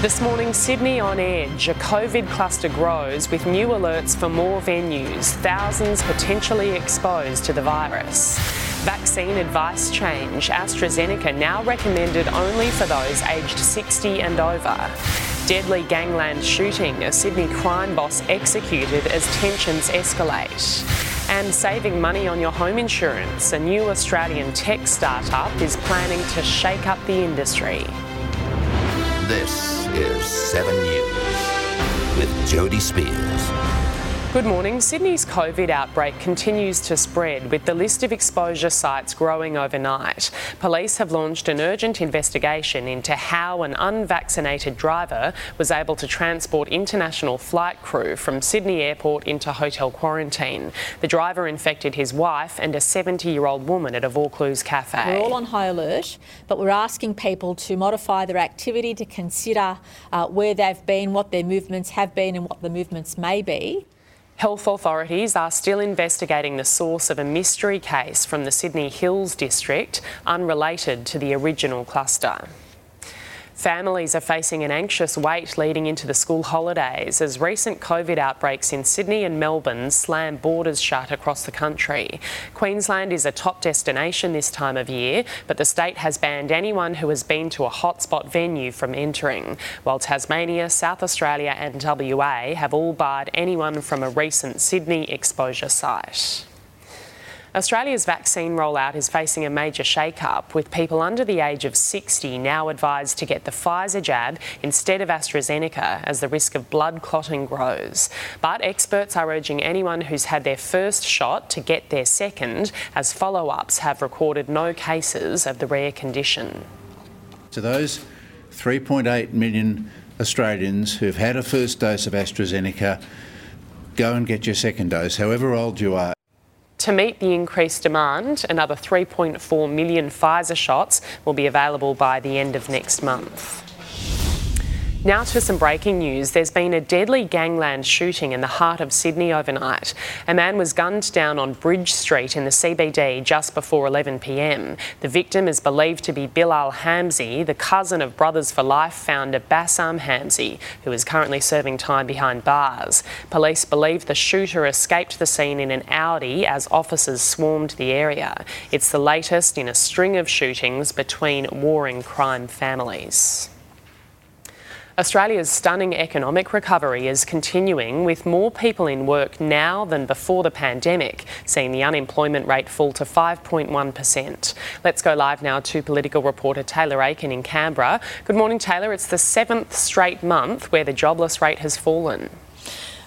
This morning, Sydney on edge. A COVID cluster grows with new alerts for more venues, thousands potentially exposed to the virus. Vaccine advice change. AstraZeneca now recommended only for those aged 60 and over. Deadly gangland shooting. A Sydney crime boss executed as tensions escalate. And saving money on your home insurance. A new Australian tech startup is planning to shake up the industry. This is 7 News with Jody Spears. Good morning. Sydney's COVID outbreak continues to spread with the list of exposure sites growing overnight. Police have launched an urgent investigation into how an unvaccinated driver was able to transport international flight crew from Sydney Airport into hotel quarantine. The driver infected his wife and a 70 year old woman at a Vaucluse cafe. We're all on high alert, but we're asking people to modify their activity to consider uh, where they've been, what their movements have been, and what the movements may be. Health authorities are still investigating the source of a mystery case from the Sydney Hills district unrelated to the original cluster. Families are facing an anxious wait leading into the school holidays as recent COVID outbreaks in Sydney and Melbourne slam borders shut across the country. Queensland is a top destination this time of year, but the state has banned anyone who has been to a hotspot venue from entering, while Tasmania, South Australia, and WA have all barred anyone from a recent Sydney exposure site. Australia's vaccine rollout is facing a major shake-up, with people under the age of 60 now advised to get the Pfizer jab instead of AstraZeneca as the risk of blood clotting grows. But experts are urging anyone who's had their first shot to get their second, as follow-ups have recorded no cases of the rare condition. To those 3.8 million Australians who've had a first dose of AstraZeneca, go and get your second dose, however old you are. To meet the increased demand, another 3.4 million Pfizer shots will be available by the end of next month. Now to some breaking news. There's been a deadly gangland shooting in the heart of Sydney overnight. A man was gunned down on Bridge Street in the CBD just before 11pm. The victim is believed to be Bilal Hamze, the cousin of Brothers for Life founder Bassam Hamzy, who is currently serving time behind bars. Police believe the shooter escaped the scene in an Audi as officers swarmed the area. It's the latest in a string of shootings between warring crime families. Australia's stunning economic recovery is continuing with more people in work now than before the pandemic, seeing the unemployment rate fall to 5.1%. Let's go live now to political reporter Taylor Aiken in Canberra. Good morning, Taylor. It's the seventh straight month where the jobless rate has fallen.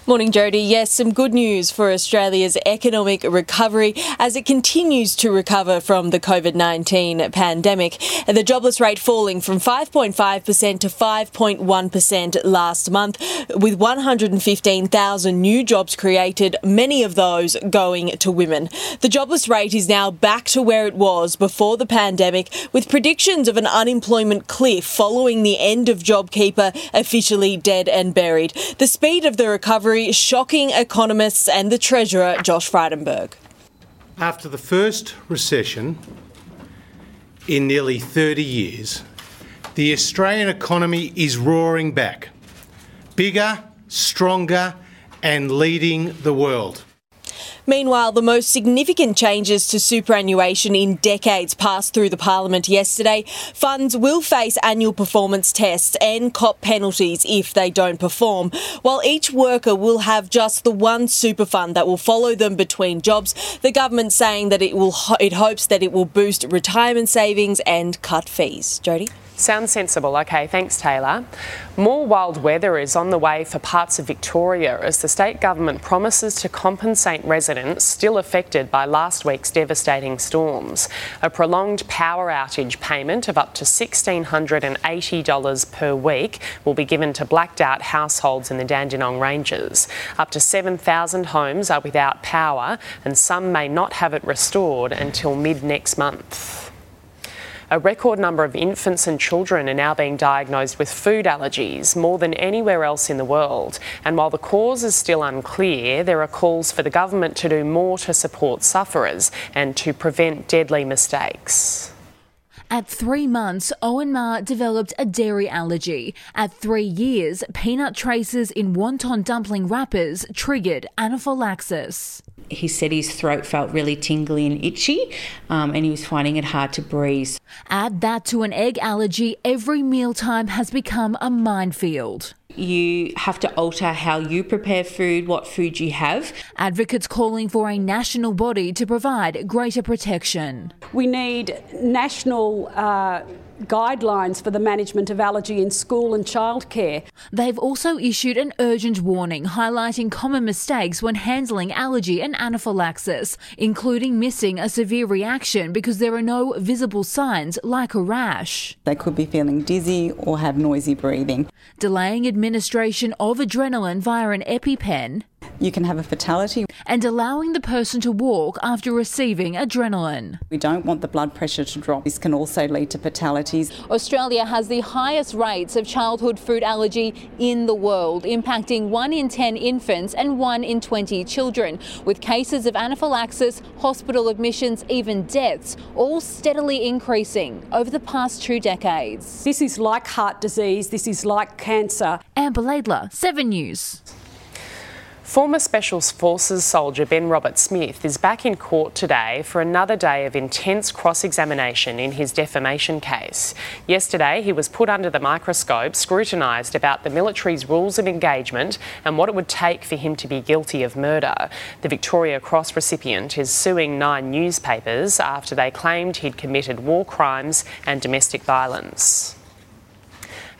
Morning, Jody. Yes, some good news for Australia's economic recovery as it continues to recover from the COVID 19 pandemic. The jobless rate falling from 5.5% to 5.1% last month, with 115,000 new jobs created, many of those going to women. The jobless rate is now back to where it was before the pandemic, with predictions of an unemployment cliff following the end of JobKeeper officially dead and buried. The speed of the recovery shocking economists and the Treasurer, Josh Frydenberg. After the first recession in nearly 30 years, the Australian economy is roaring back, bigger, stronger, and leading the world. Meanwhile, the most significant changes to superannuation in decades passed through the Parliament yesterday. Funds will face annual performance tests and cop penalties if they don't perform, while each worker will have just the one super fund that will follow them between jobs. The government saying that it will it hopes that it will boost retirement savings and cut fees. Jody. Sounds sensible. Okay, thanks, Taylor. More wild weather is on the way for parts of Victoria as the state government promises to compensate residents still affected by last week's devastating storms. A prolonged power outage payment of up to $1,680 per week will be given to blacked out households in the Dandenong Ranges. Up to 7,000 homes are without power, and some may not have it restored until mid next month. A record number of infants and children are now being diagnosed with food allergies, more than anywhere else in the world. And while the cause is still unclear, there are calls for the government to do more to support sufferers and to prevent deadly mistakes. At three months, Owen Ma developed a dairy allergy. At three years, peanut traces in wonton dumpling wrappers triggered anaphylaxis. He said his throat felt really tingly and itchy, um, and he was finding it hard to breathe. Add that to an egg allergy, every mealtime has become a minefield. You have to alter how you prepare food, what food you have. Advocates calling for a national body to provide greater protection. We need national uh, guidelines for the management of allergy in school and childcare. They've also issued an urgent warning highlighting common mistakes when handling allergy and anaphylaxis, including missing a severe reaction because there are no visible signs like a rash. They could be feeling dizzy or have noisy breathing. Delaying administration of adrenaline via an EpiPen you can have a fatality. And allowing the person to walk after receiving adrenaline. We don't want the blood pressure to drop. This can also lead to fatalities. Australia has the highest rates of childhood food allergy in the world, impacting 1 in 10 infants and 1 in 20 children, with cases of anaphylaxis, hospital admissions, even deaths, all steadily increasing over the past two decades. This is like heart disease, this is like cancer. Amber Laidler, 7 News. Former Special Forces soldier Ben Roberts-Smith is back in court today for another day of intense cross examination in his defamation case. Yesterday, he was put under the microscope, scrutinised about the military's rules of engagement and what it would take for him to be guilty of murder. The Victoria Cross recipient is suing nine newspapers after they claimed he'd committed war crimes and domestic violence.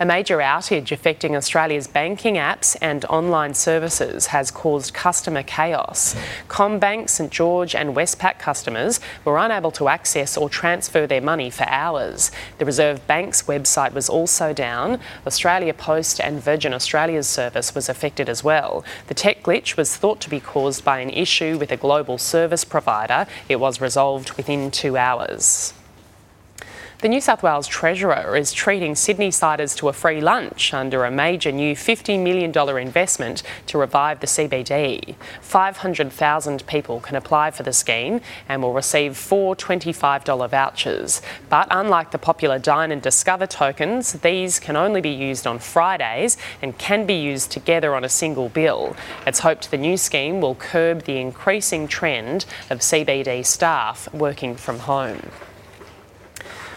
A major outage affecting Australia's banking apps and online services has caused customer chaos. CommBank, St George, and Westpac customers were unable to access or transfer their money for hours. The Reserve Bank's website was also down. Australia Post and Virgin Australia's service was affected as well. The tech glitch was thought to be caused by an issue with a global service provider. It was resolved within two hours. The New South Wales Treasurer is treating Sydney siders to a free lunch under a major new $50 million investment to revive the CBD. 500,000 people can apply for the scheme and will receive four $25 vouchers. But unlike the popular Dine and Discover tokens, these can only be used on Fridays and can be used together on a single bill. It's hoped the new scheme will curb the increasing trend of CBD staff working from home.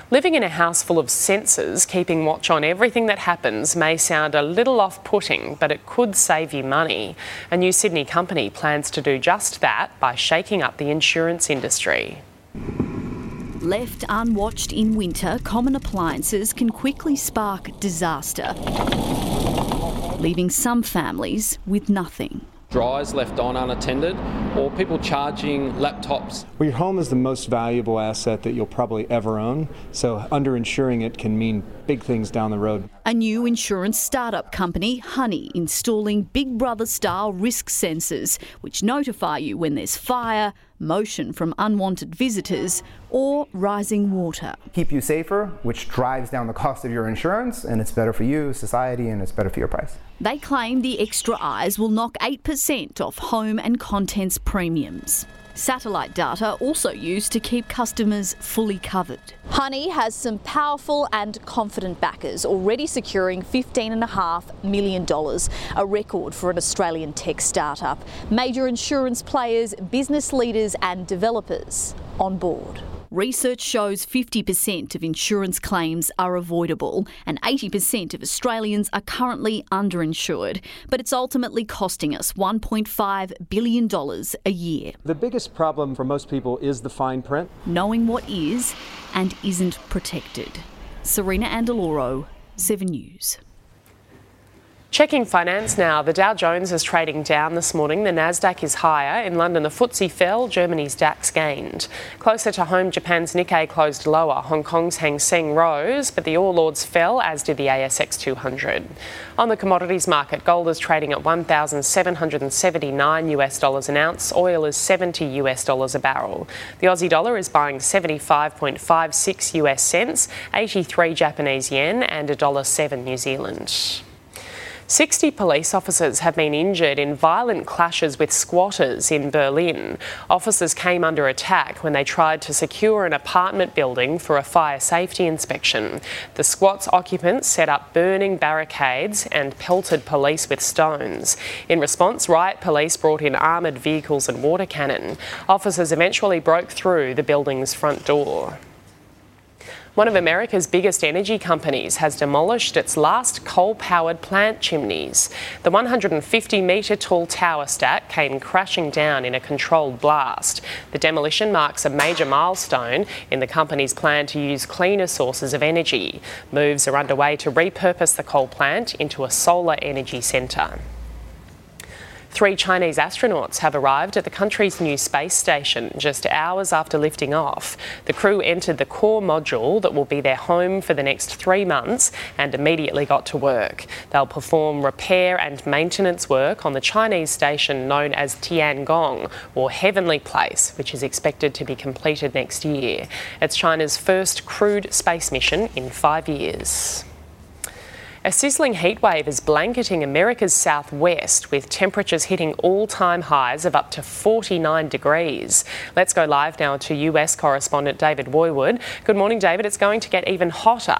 Living in a house full of sensors, keeping watch on everything that happens may sound a little off putting, but it could save you money. A new Sydney company plans to do just that by shaking up the insurance industry. Left unwatched in winter, common appliances can quickly spark disaster, leaving some families with nothing dryers left on unattended, or people charging laptops. Well, your home is the most valuable asset that you'll probably ever own, so underinsuring it can mean big things down the road. A new insurance startup company, Honey, installing Big Brother style risk sensors, which notify you when there's fire, motion from unwanted visitors, or rising water. Keep you safer, which drives down the cost of your insurance, and it's better for you, society, and it's better for your price. They claim the extra eyes will knock 8% off home and contents premiums. Satellite data also used to keep customers fully covered. Honey has some powerful and confident backers, already securing $15.5 million, a record for an Australian tech startup. Major insurance players, business leaders, and developers on board. Research shows 50% of insurance claims are avoidable and 80% of Australians are currently underinsured. But it's ultimately costing us $1.5 billion a year. The biggest problem for most people is the fine print. Knowing what is and isn't protected. Serena Andaloro, 7 News. Checking finance now. The Dow Jones is trading down this morning. The Nasdaq is higher. In London, the FTSE fell. Germany's DAX gained. Closer to home, Japan's Nikkei closed lower. Hong Kong's Hang Seng rose, but the All Ords fell, as did the ASX 200. On the commodities market, gold is trading at 1,779 US dollars an ounce. Oil is 70 US dollars a barrel. The Aussie dollar is buying 75.56 US cents, 83 Japanese yen, and $1.07 New Zealand. 60 police officers have been injured in violent clashes with squatters in Berlin. Officers came under attack when they tried to secure an apartment building for a fire safety inspection. The squat's occupants set up burning barricades and pelted police with stones. In response, riot police brought in armoured vehicles and water cannon. Officers eventually broke through the building's front door. One of America's biggest energy companies has demolished its last coal powered plant chimneys. The 150 metre tall tower stack came crashing down in a controlled blast. The demolition marks a major milestone in the company's plan to use cleaner sources of energy. Moves are underway to repurpose the coal plant into a solar energy centre. Three Chinese astronauts have arrived at the country's new space station just hours after lifting off. The crew entered the core module that will be their home for the next three months and immediately got to work. They'll perform repair and maintenance work on the Chinese station known as Tiangong, or Heavenly Palace, which is expected to be completed next year. It's China's first crewed space mission in five years. A sizzling heatwave is blanketing America's southwest with temperatures hitting all time highs of up to 49 degrees. Let's go live now to US correspondent David Woiwod. Good morning, David. It's going to get even hotter.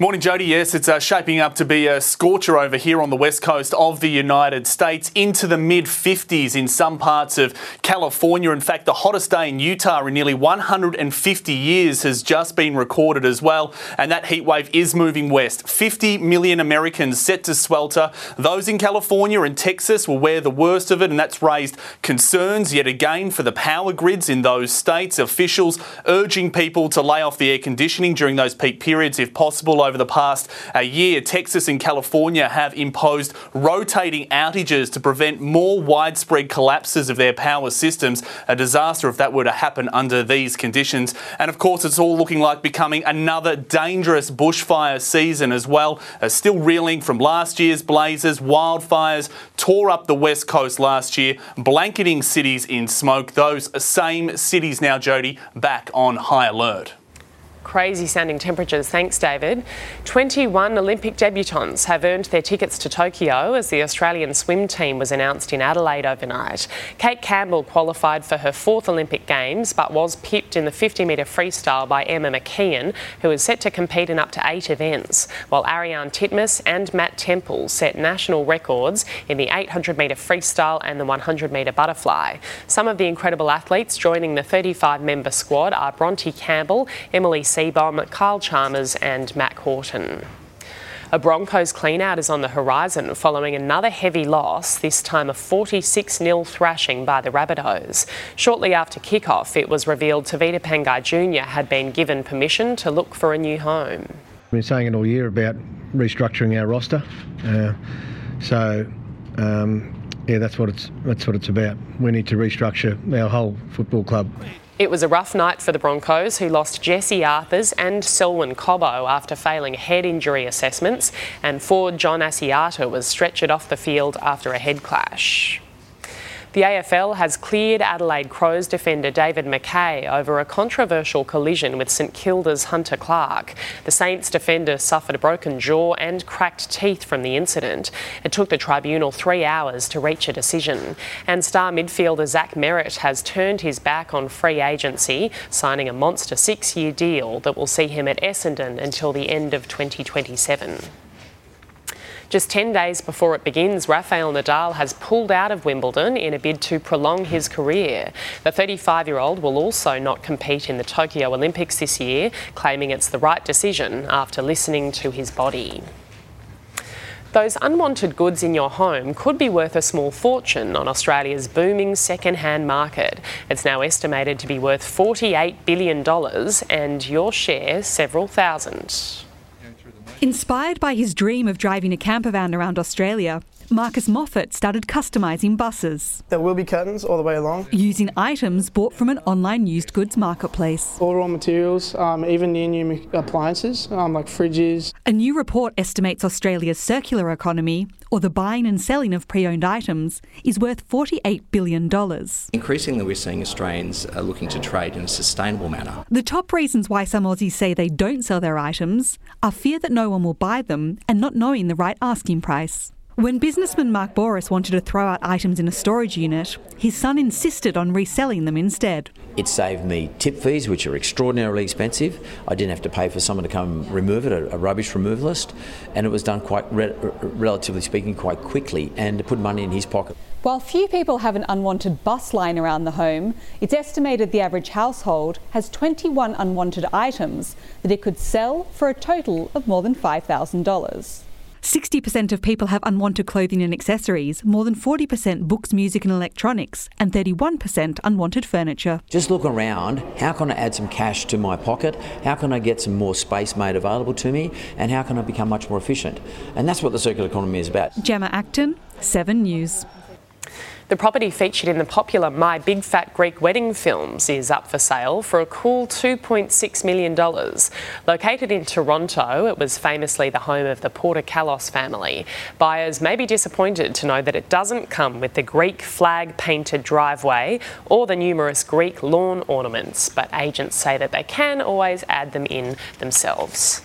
Morning, Jody. Yes, it's uh, shaping up to be a scorcher over here on the west coast of the United States into the mid 50s in some parts of California. In fact, the hottest day in Utah in nearly 150 years has just been recorded as well. And that heat wave is moving west. 50 million Americans set to swelter. Those in California and Texas will wear the worst of it, and that's raised concerns yet again for the power grids in those states. Officials urging people to lay off the air conditioning during those peak periods if possible over the past uh, year, Texas and California have imposed rotating outages to prevent more widespread collapses of their power systems. A disaster if that were to happen under these conditions. And of course, it's all looking like becoming another dangerous bushfire season as well. Uh, still reeling from last year's blazes, wildfires tore up the west coast last year, blanketing cities in smoke. Those same cities now, Jody, back on high alert crazy sounding temperatures. Thanks, David. 21 Olympic debutants have earned their tickets to Tokyo as the Australian swim team was announced in Adelaide overnight. Kate Campbell qualified for her fourth Olympic Games but was pipped in the 50 metre freestyle by Emma McKeon, who is set to compete in up to eight events, while Ariarne Titmus and Matt Temple set national records in the 800 metre freestyle and the 100 metre butterfly. Some of the incredible athletes joining the 35 member squad are Bronte Campbell, Emily Seebohm, Kyle Chalmers, and Matt Horton. A Broncos cleanout is on the horizon following another heavy loss, this time a 46 0 thrashing by the Rabbitohs. Shortly after kick-off, it was revealed Tevita Pangai Jr. had been given permission to look for a new home. We've been saying it all year about restructuring our roster. Uh, so, um, yeah, that's what it's that's what it's about. We need to restructure our whole football club. It was a rough night for the Broncos, who lost Jesse Arthurs and Selwyn Cobbo after failing head injury assessments, and forward John Asiata was stretchered off the field after a head clash. The AFL has cleared Adelaide Crows defender David Mackay over a controversial collision with St Kilda's Hunter Clark. The Saints defender suffered a broken jaw and cracked teeth from the incident. It took the tribunal three hours to reach a decision. And star midfielder Zach Merrett has turned his back on free agency, signing a monster six year deal that will see him at Essendon until the end of 2027. Just 10 days before it begins, Rafael Nadal has pulled out of Wimbledon in a bid to prolong his career. The 35 year old will also not compete in the Tokyo Olympics this year, claiming it's the right decision after listening to his body. Those unwanted goods in your home could be worth a small fortune on Australia's booming second-hand market. It's now estimated to be worth $48 billion and your share several thousand. Inspired by his dream of driving a camper van around Australia, Marcus Moffat started customising buses. There will be curtains all the way along. Using items bought from an online used goods marketplace. All raw materials, um, even near new appliances um, like fridges. A new report estimates Australia's circular economy, or the buying and selling of pre owned items, is worth $48 billion. Increasingly, we're seeing Australians are looking to trade in a sustainable manner. The top reasons why some Aussies say they don't sell their items are fear that no one will buy them and not knowing the right asking price. When businessman Mark Boris wanted to throw out items in a storage unit, his son insisted on reselling them instead. It saved me tip fees, which are extraordinarily expensive. I didn't have to pay for someone to come remove it, a, rubbish removalist, and it was done quite, re- relatively speaking, quite quickly, and to put money in his pocket. While few people have an unwanted bus line around the home, it's estimated the average household has 21 unwanted items that it could sell for a total of more than $5,000. 60% of people have unwanted clothing and accessories, more than 40% books, music, and electronics, and 31% unwanted furniture. Just look around. How can I add some cash to my pocket? How can I get some more space made available to me? And how can I become much more efficient? And that's what the circular economy is about. Gemma Acton, 7 News. The property featured in the popular My Big Fat Greek Wedding films is up for sale for a cool $2.6 million. Located in Toronto, it was famously the home of the Portokalos family. Buyers may be disappointed to know that it doesn't come with the Greek flag painted driveway or the numerous Greek lawn ornaments, but agents say that they can always add them in themselves.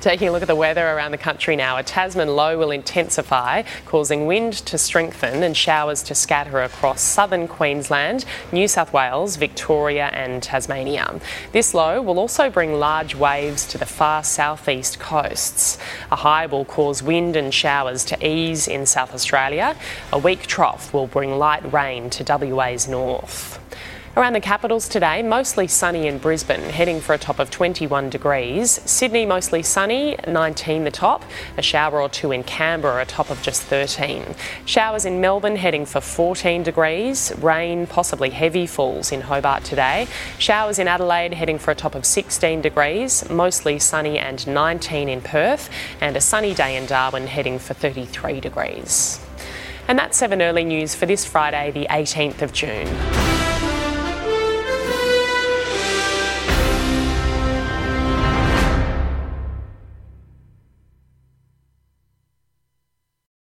Taking a look at the weather around the country now, a Tasman low will intensify, causing wind to strengthen and showers to scatter across southern Queensland, New South Wales, Victoria, and Tasmania. This low will also bring large waves to the far southeast coasts. A high will cause wind and showers to ease in South Australia. A weak trough will bring light rain to WA's north. Around the capitals today, mostly sunny in Brisbane, heading for a top of 21 degrees. Sydney, mostly sunny, 19 the top. A shower or two in Canberra, a top of just 13. Showers in Melbourne, heading for 14 degrees. Rain, possibly heavy falls in Hobart today. Showers in Adelaide, heading for a top of 16 degrees. Mostly sunny and 19 in Perth. And a sunny day in Darwin, heading for 33 degrees. And that's 7 early news for this Friday, the 18th of June.